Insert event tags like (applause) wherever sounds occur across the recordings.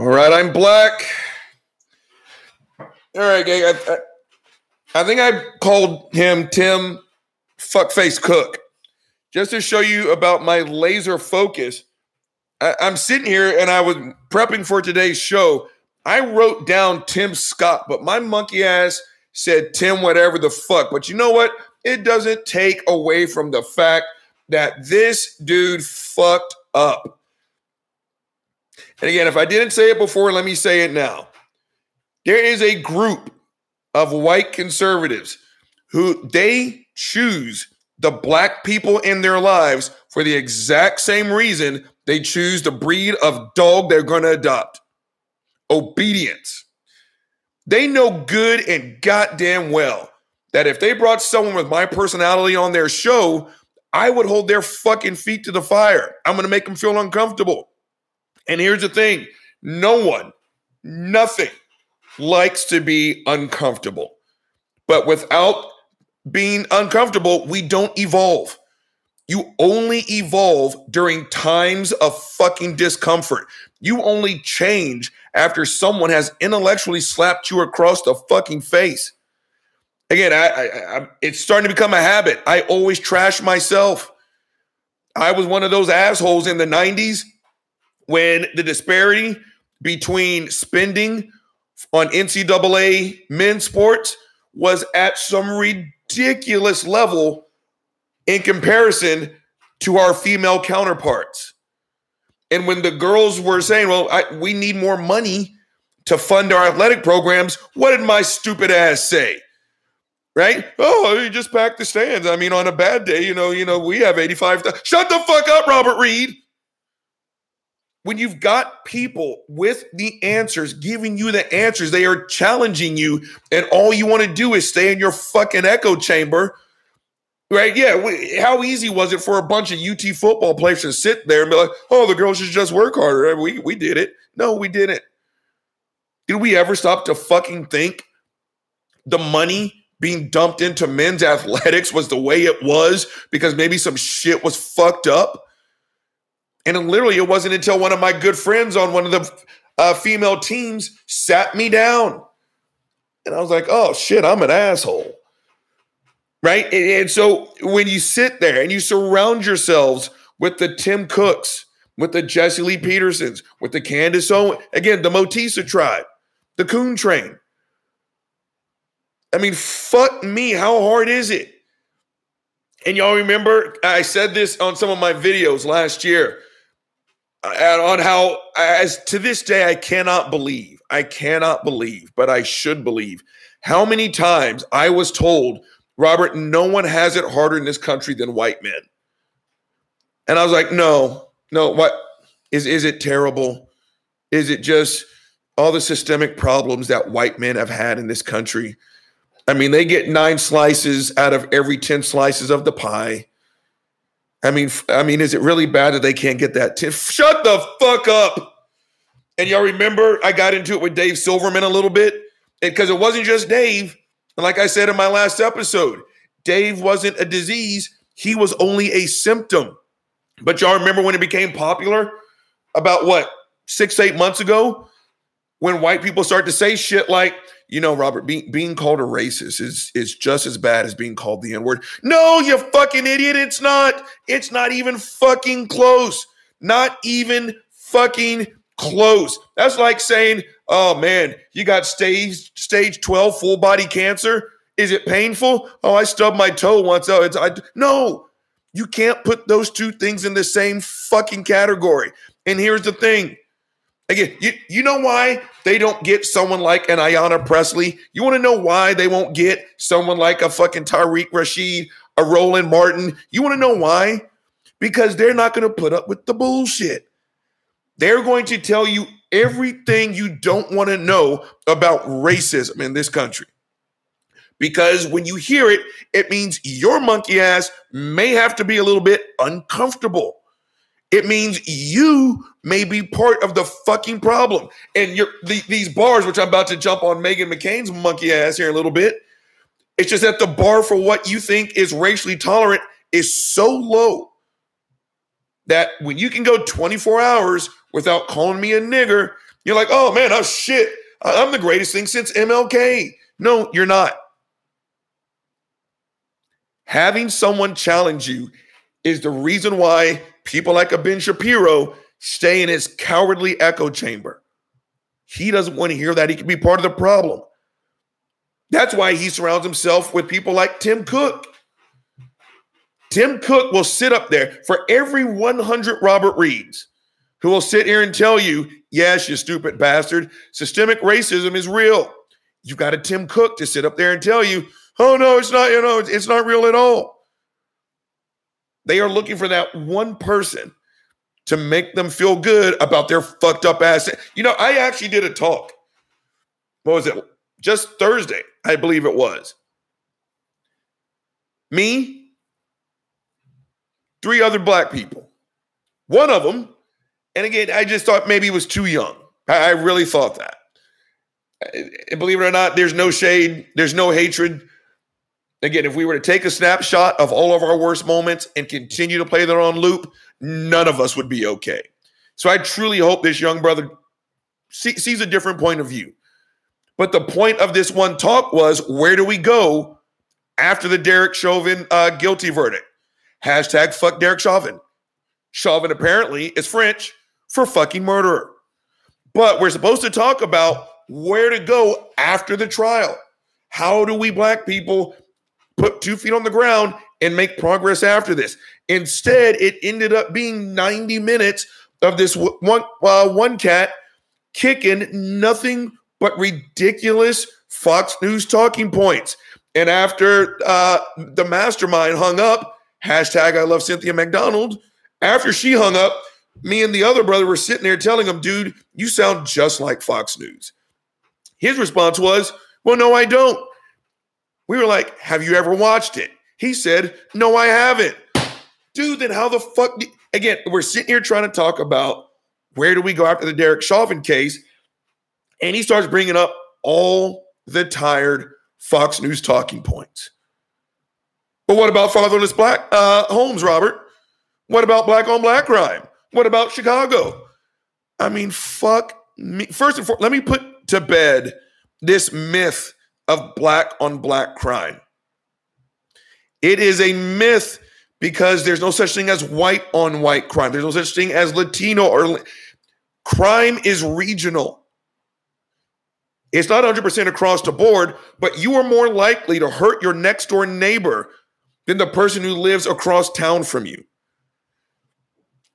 All right, I'm black. All right, gang. I, I, I think I called him Tim Fuckface Cook just to show you about my laser focus. I, I'm sitting here and I was prepping for today's show. I wrote down Tim Scott, but my monkey ass said Tim whatever the fuck. But you know what? It doesn't take away from the fact that this dude fucked up. And again, if I didn't say it before, let me say it now. There is a group of white conservatives who they choose the black people in their lives for the exact same reason they choose the breed of dog they're going to adopt obedience. They know good and goddamn well that if they brought someone with my personality on their show, I would hold their fucking feet to the fire. I'm going to make them feel uncomfortable. And here's the thing no one, nothing likes to be uncomfortable. But without being uncomfortable, we don't evolve. You only evolve during times of fucking discomfort. You only change after someone has intellectually slapped you across the fucking face. Again, I, I, I, it's starting to become a habit. I always trash myself. I was one of those assholes in the 90s when the disparity between spending on NCAA men's sports was at some ridiculous level in comparison to our female counterparts. And when the girls were saying, well, I, we need more money to fund our athletic programs, what did my stupid ass say? Right? Oh, you just packed the stands. I mean, on a bad day, you know, you know, we have 85. Shut the fuck up, Robert Reed. When you've got people with the answers, giving you the answers, they are challenging you, and all you want to do is stay in your fucking echo chamber Right? Yeah. How easy was it for a bunch of UT football players to sit there and be like, "Oh, the girls should just work harder"? We we did it. No, we didn't. Did we ever stop to fucking think the money being dumped into men's athletics was the way it was because maybe some shit was fucked up? And literally, it wasn't until one of my good friends on one of the uh, female teams sat me down, and I was like, "Oh shit, I'm an asshole." right? And, so when you sit there and you surround yourselves with the Tim Cooks, with the Jesse Lee Petersons, with the Candace Owen, again, the Motisa tribe, the Coon Train. I mean, fuck me. How hard is it? And y'all remember I said this on some of my videos last year on how, as to this day, I cannot believe, I cannot believe, but I should believe how many times I was told Robert, no one has it harder in this country than white men. And I was like, no, no, what is is it terrible? Is it just all the systemic problems that white men have had in this country? I mean, they get nine slices out of every 10 slices of the pie. I mean, I mean, is it really bad that they can't get that 10? Shut the fuck up. And y'all remember I got into it with Dave Silverman a little bit because it wasn't just Dave. And like I said in my last episode, Dave wasn't a disease, he was only a symptom. But y'all remember when it became popular about what, six, eight months ago? When white people start to say shit like, you know, Robert, being, being called a racist is, is just as bad as being called the N word. No, you fucking idiot. It's not. It's not even fucking close. Not even fucking close. That's like saying, oh man, you got stage stage 12 full body cancer. Is it painful? Oh, I stubbed my toe once. Oh, it's I no. You can't put those two things in the same fucking category. And here's the thing. Again, you, you know why they don't get someone like an Ayanna Pressley? You want to know why they won't get someone like a fucking Tariq Rashid, a Roland Martin? You want to know why? Because they're not going to put up with the bullshit. They're going to tell you everything you don't want to know about racism in this country. Because when you hear it, it means your monkey ass may have to be a little bit uncomfortable. It means you may be part of the fucking problem. And you're, the, these bars, which I'm about to jump on Meghan McCain's monkey ass here in a little bit, it's just that the bar for what you think is racially tolerant is so low that when you can go 24 hours without calling me a nigger, You're like, oh man, oh shit, I'm the greatest thing since MLK. No, you're not. Having someone challenge you is the reason why people like a Ben Shapiro stay in his cowardly echo chamber. He doesn't want to hear that. He can be part of the problem. That's why he surrounds himself with people like Tim Cook. Tim Cook will sit up there for every 100 Robert Reeds who will sit here and tell you, yes, you stupid bastard, systemic racism is real. You've got a Tim Cook to sit up there and tell you, oh no, it's not, you know, it's not real at all. They are looking for that one person to make them feel good about their fucked up ass. You know, I actually did a talk. What was it? Just Thursday, I believe it was. Me, three other black people. One of them, and again, I just thought maybe he was too young. I, really thought that. Believe it or not, there's no shade, there's no hatred. Again, if we were to take a snapshot of all of our worst moments and continue to play them on loop, none of us would be okay. So I truly hope this young brother see, sees a different point of view. But the point of this one talk was where do we go after the Derek Chauvin uh, guilty verdict? Hashtag fuck Derek Chauvin. Chauvin apparently is French for fucking murderer. But we're supposed to talk about where to go after the trial. How do we black people put two feet on the ground and make progress after this? Instead, it ended up being 90 minutes of this one uh, one cat kicking nothing but ridiculous Fox News talking points. And after uh, the mastermind hung up, hashtag I love Cynthia McDonald, after she hung up, me and the other brother were sitting there telling him, dude, you sound just like Fox News. His response was, well, no, I don't. We were like, have you ever watched it? He said, no, I haven't. Dude, then how the fuck? Again, we're sitting here trying to talk about where do we go after the Derek Chauvin case? And he starts bringing up all the tired Fox News talking points. But what about fatherless black uh, homes, Robert? What about black on black crime? What about Chicago? I mean, fuck me. First and foremost, let me put to bed this myth of black on black crime. It is a myth because there's no such thing as white on white crime. There's no such thing as Latino or crime is regional. It's not 100% across the board, but you are more likely to hurt your next door neighbor than the person who lives across town from you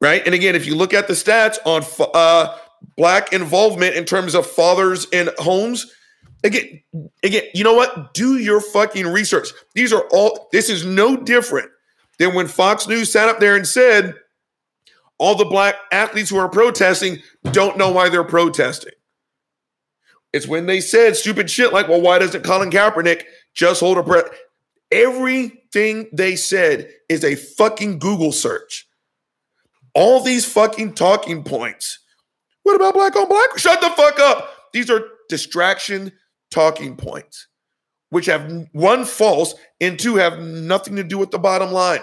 right? And again, if you look at the stats on uh, black involvement in terms of fathers in homes, again, again, you know what? Do your fucking research. These are all. This is no different than when Fox News sat up there and said all the black athletes who are protesting don't know why they're protesting. It's when they said stupid shit like, well, why doesn't Colin Kaepernick just hold a breath? Everything they said is a fucking Google search all these fucking talking points. What about black on black? Shut the fuck up. These are distraction talking points, which have one false and two have nothing to do with the bottom line.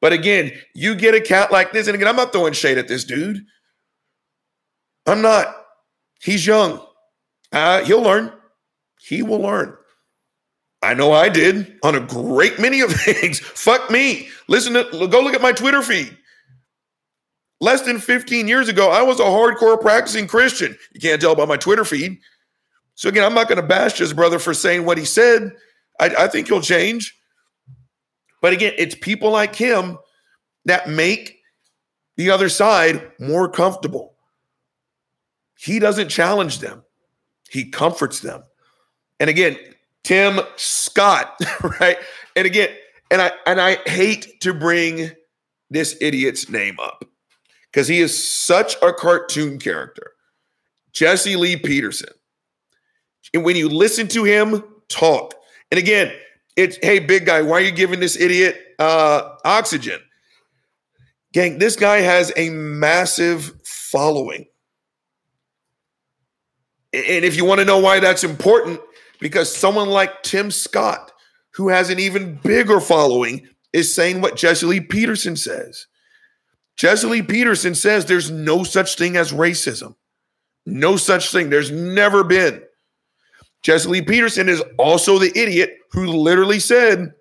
But again, you get a cat like this, and again, I'm not throwing shade at this dude. I'm not. He's young. Uh, he'll learn. He will learn. I know I did on a great many of (laughs) things. Fuck me. Listen to go look at my Twitter feed. Less than 15 years ago, I was a hardcore practicing Christian. You can't tell by my Twitter feed. So again, I'm not going to bash his brother for saying what he said. I, I think he'll change. But again, it's people like him that make the other side more comfortable. He doesn't challenge them, he comforts them. And again, Tim Scott, (laughs) right? And again, and I and I hate to bring this idiot's name up because he is such a cartoon character. Jesse Lee Peterson. And when you listen to him talk, and again, it's hey, big guy, why are you giving this idiot uh, oxygen? Gang, this guy has a massive following. And if you want to know why that's important, because someone like Tim Scott, who has an even bigger following, is saying what Jesse Lee Peterson says. Jesse Lee Peterson says there's no such thing as racism. No such thing. There's never been. Jesse Lee Peterson is also the idiot who literally said,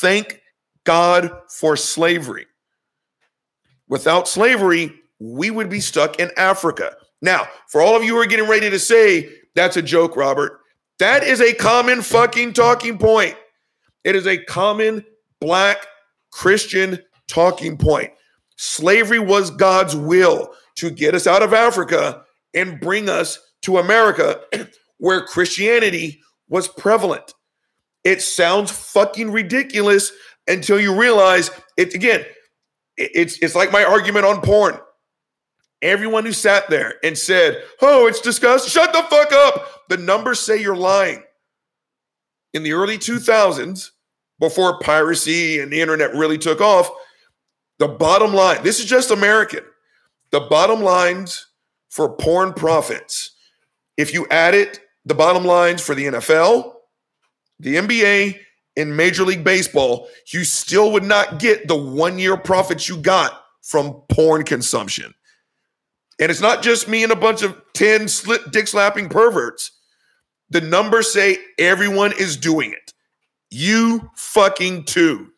Thank God for slavery. Without slavery, we would be stuck in Africa. Now, for all of you who are getting ready to say, that's a joke, Robert, that is a common fucking talking point. It is a common black Christian talking point. Slavery was God's will to get us out of Africa and bring us to America (clears throat) where Christianity was prevalent. It sounds fucking ridiculous until you realize it again. It's it's like my argument on porn. Everyone who sat there and said, "Oh, it's disgusting," shut the fuck up. The numbers say you're lying. In the early 2000s, before piracy and the internet really took off, the bottom line. This is just American. The bottom lines for porn profits. If you add it, the bottom lines for the NFL, the NBA, and Major League Baseball, you still would not get the one year profits you got from porn consumption. And it's not just me and a bunch of 10 slit dick slapping perverts. The numbers say everyone is doing it. You fucking too.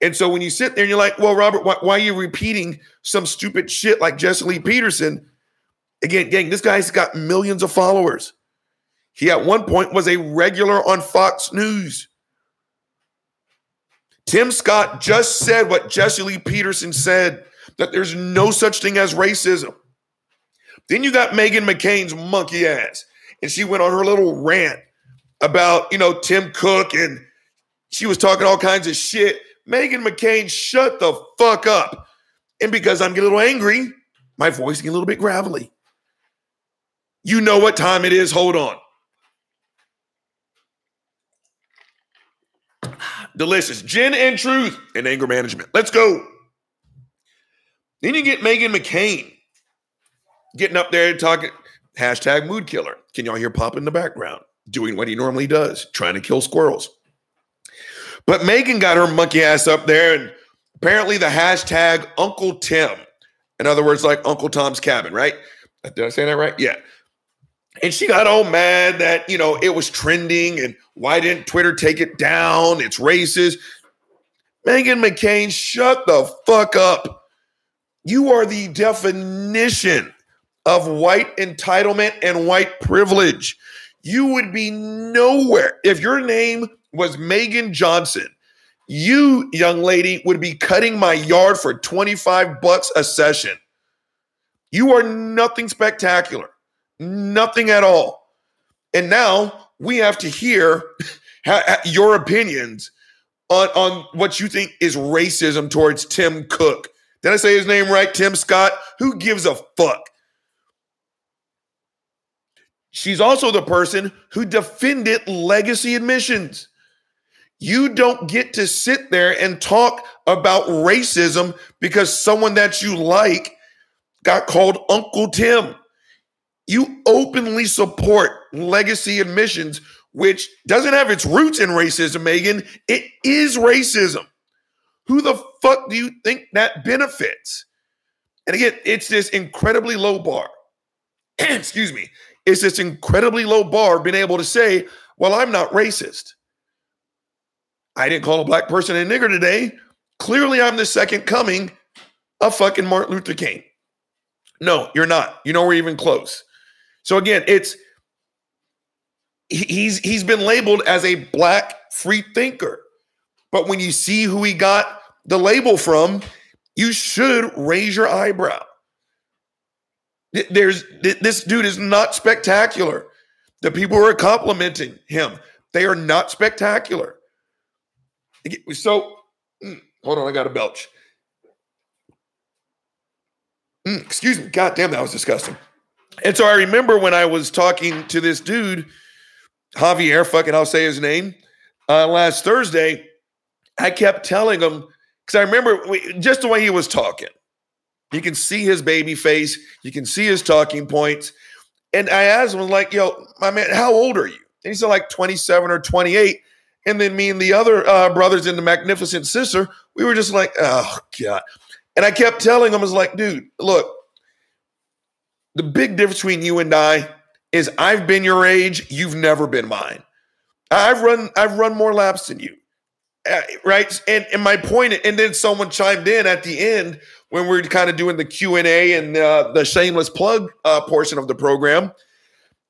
And so when you sit there and you're like, well, Robert, why, why are you repeating some stupid shit like Jesse Lee Peterson? Again, gang, this guy's got millions of followers. He at one point was a regular on Fox News. Tim Scott just said what Jesse Lee Peterson said that there's no such thing as racism. Then you got Meghan McCain's monkey ass, and she went on her little rant about, you know, Tim Cook, and she was talking all kinds of shit. Meghan McCain, shut the fuck up. And because I'm getting a little angry, my voice getting a little bit gravelly. You know what time it is. Hold on. Delicious. Gin and truth and anger management. Let's go. Then you get Meghan McCain getting up there talking hashtag mood killer. Can y'all hear Pop in the background doing what he normally does, trying to kill squirrels? But Meghan got her monkey ass up there, and apparently the hashtag Uncle Tim, in other words, like Uncle Tom's Cabin, right? Did I say that right? Yeah. And she got all mad that, you know, it was trending and why didn't Twitter take it down? It's racist. Meghan McCain, shut the fuck up. You are the definition of white entitlement and white privilege. You would be nowhere if your name was Megan Johnson. You, young lady, would be cutting my yard for 25 bucks a session. You are nothing spectacular, nothing at all. And now we have to hear (laughs) your opinions on, on what you think is racism towards Tim Cook. Did I say his name right? Tim Scott? Who gives a fuck? She's also the person who defended legacy admissions. You don't get to sit there and talk about racism because someone that you like got called Uncle Tim. You openly support legacy admissions, which doesn't have its roots in racism, Meghan. It is racism. Who the fuck do you think that benefits? And again, it's this incredibly low bar. (clears throat) Excuse me. It's this incredibly low bar being able to say, well, I'm not racist. I didn't call a black person a nigger today. Clearly, I'm the second coming of fucking Martin Luther King. No, you're not. You know, we're even close. So again, it's he's he's been labeled as a black free thinker. But when you see who he got the label from, you should raise your eyebrow. There's this dude is not spectacular. The people who are complimenting him, they are not spectacular. So, mm, hold on, I got a belch. Mm, excuse me. God damn, that was disgusting. And so I remember when I was talking to this dude, Javier, fucking, I'll say his name, uh, last Thursday. I kept telling him because I remember just the way he was talking. You can see his baby face. You can see his talking points. And I asked him, like, yo, my man, how old are you? And he said, like 27 or 28. And then me and the other uh, brothers in the Magnificent Sister, we were just like, oh God. And I kept telling him, I was like, dude, look, the big difference between you and I is I've been your age, you've never been mine. I've run I've run more laps than you. Uh, right? And and my point and then someone chimed in at the end when we are kind of doing the Q&A and uh, the shameless plug uh, portion of the program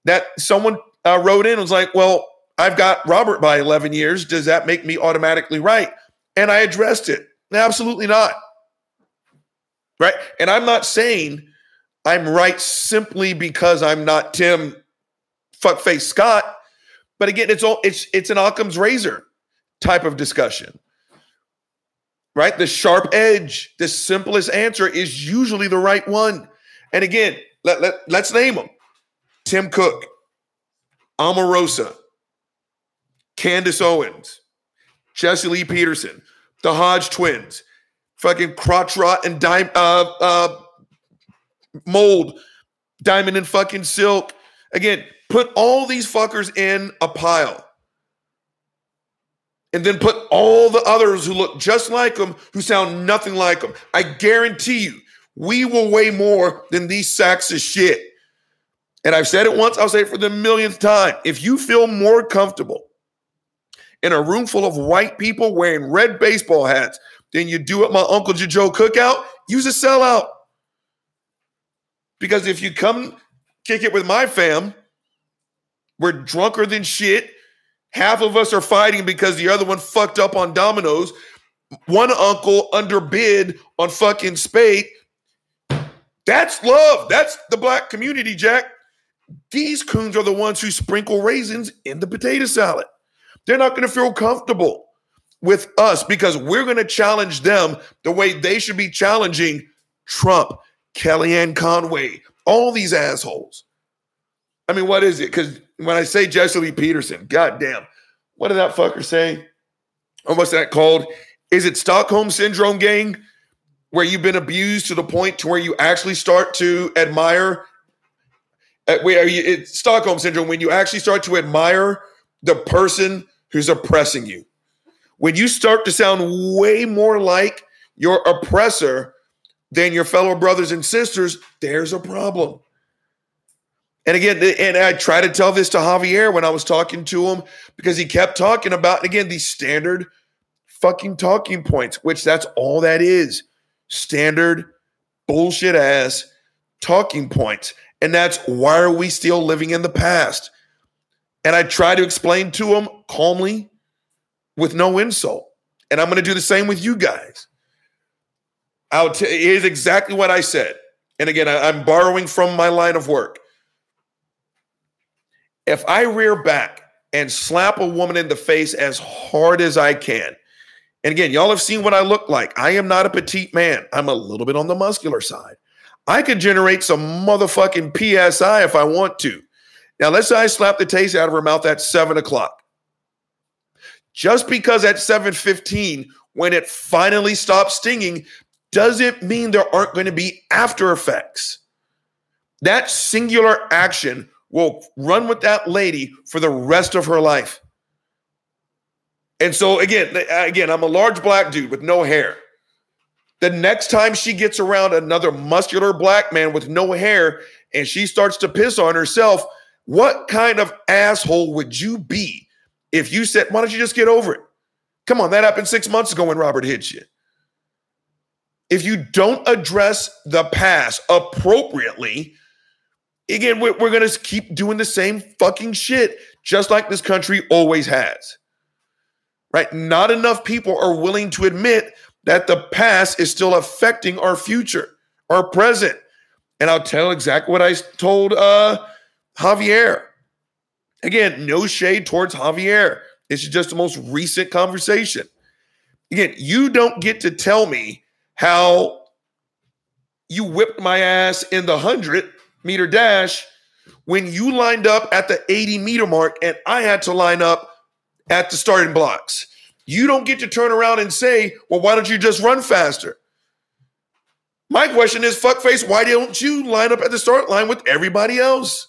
that someone uh, wrote in and was like, "Well, I've got Robert by 11 years. Does that make me automatically right?" And I addressed it. Absolutely not. Right? And I'm not saying I'm right simply because I'm not Tim fuckface Scott. But again, it's all it's it's an Occam's razor type of discussion. Right? The sharp edge, the simplest answer is usually the right one. And again, let, let, let's name them. Tim Cook, Omarosa, Candace Owens, Jesse Lee Peterson, the Hodge twins, fucking crotch rot and dime, uh, uh, mold, diamond and fucking silk. Again, put all these fuckers in a pile. And then put all the others who look just like them, who sound nothing like them. I guarantee you, we will weigh more than these sacks of shit. And I've said it once, I'll say it for the millionth time. If you feel more comfortable in a room full of white people wearing red baseball hats than you do at my Uncle Joe cookout, use a sellout. Because if you come kick it with my fam, we're drunker than shit. Half of us are fighting because the other one fucked up on dominoes. One uncle underbid on fucking spade. That's love. That's the black community, Jack. These coons are the ones who sprinkle raisins in the potato salad. They're not going to feel comfortable with us because we're going to challenge them the way they should be challenging Trump, Kellyanne Conway, all these assholes. I mean, what is it? Because when I say Jesse Lee Peterson, goddamn, what did that fucker say? Or what's that called? Is it Stockholm Syndrome, gang? Where you've been abused to the point to where you actually start to admire uh, where you, it's Stockholm syndrome when you actually start to admire the person who's oppressing you. When you start to sound way more like your oppressor than your fellow brothers and sisters, there's a problem. And again, and I try to tell this to Javier when I was talking to him because he kept talking about, again, these standard fucking talking points, which that's all that is standard bullshit ass talking points. And that's why are we still living in the past? And I try to explain to him calmly with no insult. And I'm going to do the same with you guys. I'll t- here's exactly what I said. And again, I, I'm borrowing from my line of work. If I rear back and slap a woman in the face as hard as I can, and again, y'all have seen what I look like. I am not a petite man. I'm a little bit on the muscular side. I could generate some motherfucking PSI if I want to. Now, let's say I slap the taste out of her mouth at seven o'clock. Just because at 7:15, when it finally stops stinging, doesn't mean there aren't going to be after effects. That singular action will run with that lady for the rest of her life. And so again, uh, again, I'm a large black dude with no hair. The next time she gets around another muscular black man with no hair and she starts to piss on herself, what kind of asshole would you be if you said, Why don't you just get over it? Come on, that happened six months ago when Robert hit you. If you don't address the past appropriately, again, we're, we're going to keep doing the same fucking shit, just like this country always has. Right? Not enough people are willing to admit that the past is still affecting our future, our present. And I'll tell exactly what I told uh, Javier. Again, no shade towards Javier. This is just the most recent conversation. Again, you don't get to tell me how you whipped my ass in the 100 meter dash when you lined up at the 80 meter mark and I had to line up at the starting blocks. You don't get to turn around and say, well, why don't you just run faster? My question is, fuckface, why don't you line up at the start line with everybody else?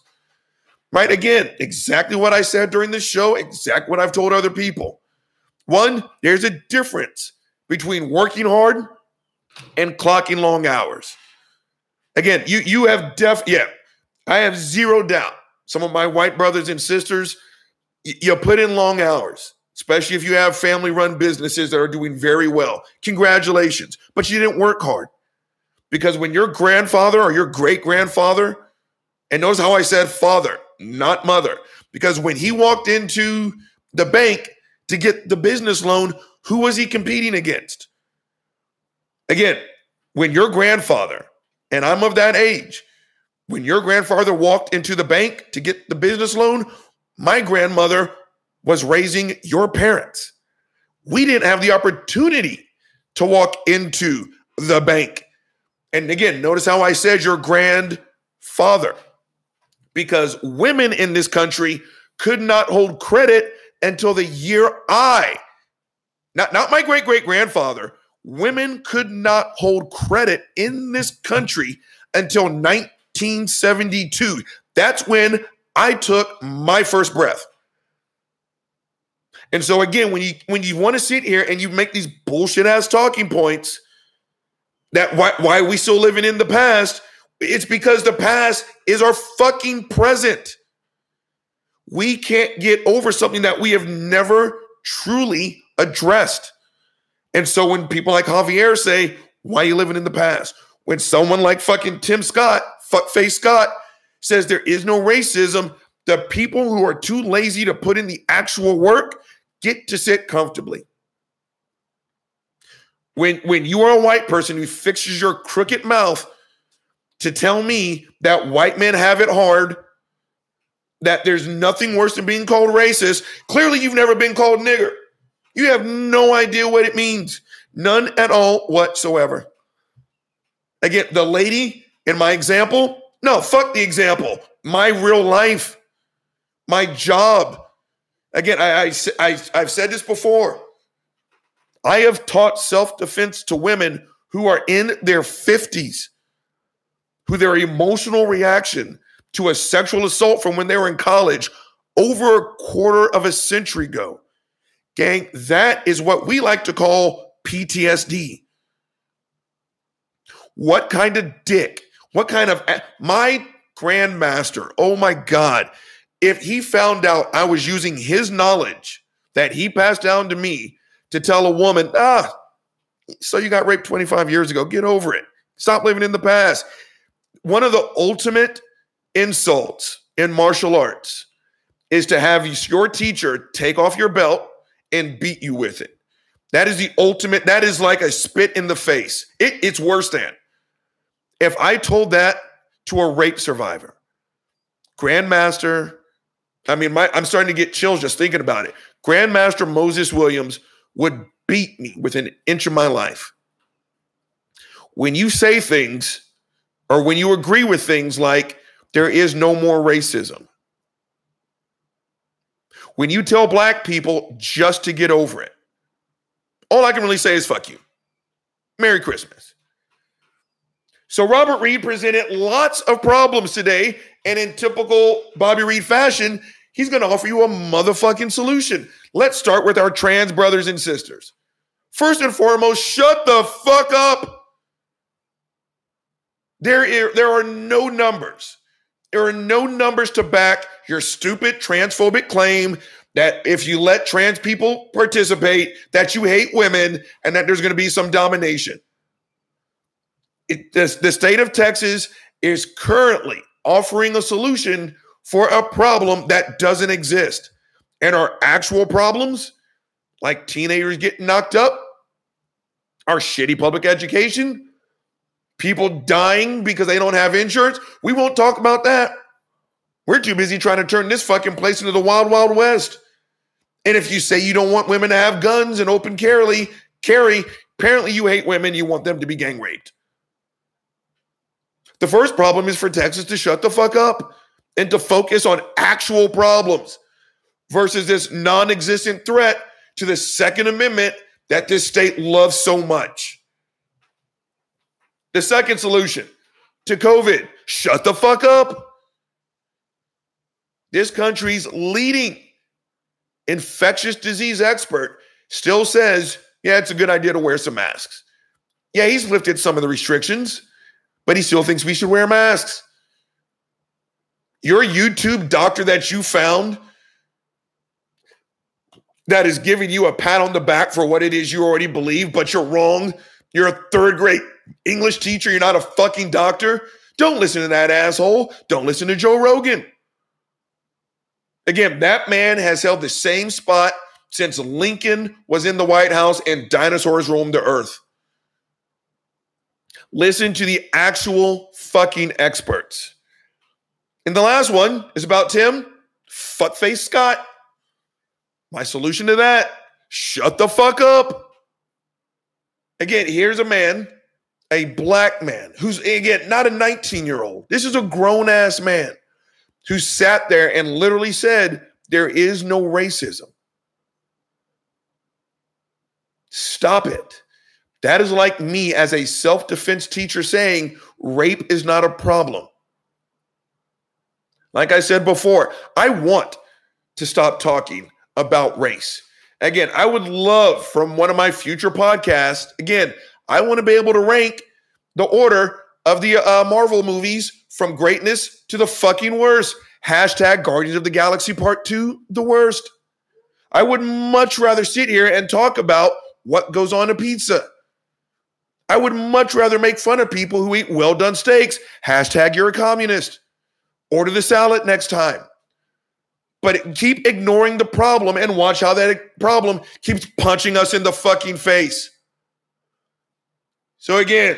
Right? Again, exactly what I said during the show, exactly what I've told other people. One, there's a difference between working hard and clocking long hours. Again, you you have def yeah, I have zero doubt. Some of my white brothers and sisters, y- you put in long hours, especially if you have family run businesses that are doing very well. Congratulations. But you didn't work hard. Because when your grandfather or your great grandfather, and notice how I said father, not mother, because when he walked into the bank to get the business loan, who was he competing against? Again, when your grandfather, and I'm of that age, when your grandfather walked into the bank to get the business loan, my grandmother was raising your parents. We didn't have the opportunity to walk into the bank. And again, notice how I said your grandfather, because women in this country could not hold credit until the year I, not, not my great great grandfather, women could not hold credit in this country until 1972. That's when I took my first breath. And so again, when you when you want to sit here and you make these bullshit ass talking points that why why are we still living in the past? It's because the past is our fucking present. We can't get over something that we have never truly addressed. And so when people like Javier say, why are you living in the past? When someone like fucking Tim Scott, fuckface Scott, says there is no racism, the people who are too lazy to put in the actual work get to sit comfortably. When, when you are a white person who fixes your crooked mouth to tell me that white men have it hard, that there's nothing worse than being called racist, clearly you've never been called nigger. You have no idea what it means. None at all whatsoever. Again, the lady in my example, no, fuck the example. My real life, my job. Again, I, I, I, I've said this before. I have taught self defense to women who are in their 50s, who their emotional reaction to a sexual assault from when they were in college over a quarter of a century ago Gang, that is what we like to call PTSD. What kind of dick? What kind of my grandmaster? Oh my God. If he found out I was using his knowledge that he passed down to me to tell a woman, ah, so you got raped 25 years ago, get over it. Stop living in the past. One of the ultimate insults in martial arts is to have your teacher take off your belt and beat you with it. That is the ultimate, that is like a spit in the face. It, it's worse than. If I told that to a rape survivor, Grandmaster, I mean, my, I'm starting to get chills just thinking about it. Grandmaster Moses Williams would beat me within an inch of my life. When you say things or when you agree with things like there is no more racism, when you tell black people just to get over it, all I can really say is fuck you. Merry Christmas. So Robert Reed presented lots of problems today, and in typical Bobby Reed fashion, he's going to offer you a motherfucking solution. Let's start with our trans brothers and sisters. First and foremost, shut the fuck up. There, there are no numbers. There are no numbers to back your stupid transphobic claim that if you let trans people participate, that you hate women and that there's going to be some domination. It, this, the state of Texas is currently offering a solution for a problem that doesn't exist. And our actual problems, like teenagers getting knocked up, our shitty public education, people dying because they don't have insurance, we won't talk about that. We're too busy trying to turn this fucking place into the wild, wild west. And if you say you don't want women to have guns and open carry, carry, apparently you hate women, you want them to be gang raped. The first problem is for Texas to shut the fuck up and to focus on actual problems versus this non existent threat to the Second Amendment that this state loves so much. The second solution to COVID shut the fuck up. This country's leading infectious disease expert still says, yeah, it's a good idea to wear some masks. Yeah, he's lifted some of the restrictions, but he still thinks we should wear masks. your YouTube doctor that you found that is giving you a pat on the back for what it is you already believe, but you're wrong. You're a third grade English teacher. You're not a fucking doctor. Don't listen to that asshole. Don't listen to Joe Rogan. Again, that man has held the same spot since Lincoln was in the White House and dinosaurs roamed the earth. Listen to the actual fucking experts. And the last one is about Tim Fuckface Scott. My solution to that shut the fuck up. Again, here's a man, a black man, who's, again, not a 19 year old. This is a grown ass man who sat there and literally said, There is no racism. Stop it. That is like me as a self defense teacher saying rape is not a problem. Like I said before, I want to stop talking about race. Again, I would love from one of my future podcasts, again, I want to be able to rank the order of the uh, Marvel movies from greatness to the fucking worst. Hashtag Guardians of the Galaxy Part 2, the worst. I would much rather sit here and talk about what goes on a pizza. I would much rather make fun of people who eat well done steaks. Hashtag you're a communist. Order the salad next time. But keep ignoring the problem and watch how that problem keeps punching us in the fucking face. So, again,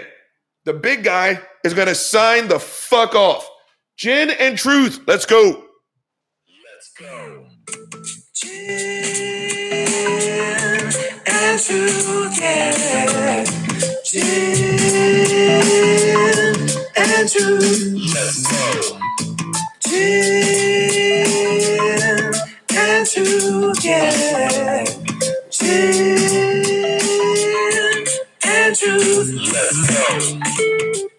the big guy is going to sign the fuck off. Gin and truth. Let's go. Let's go. Gin and truth. Yeah. Gin and truth. Let's go. Gin and truth. Yeah. truth. Let's go.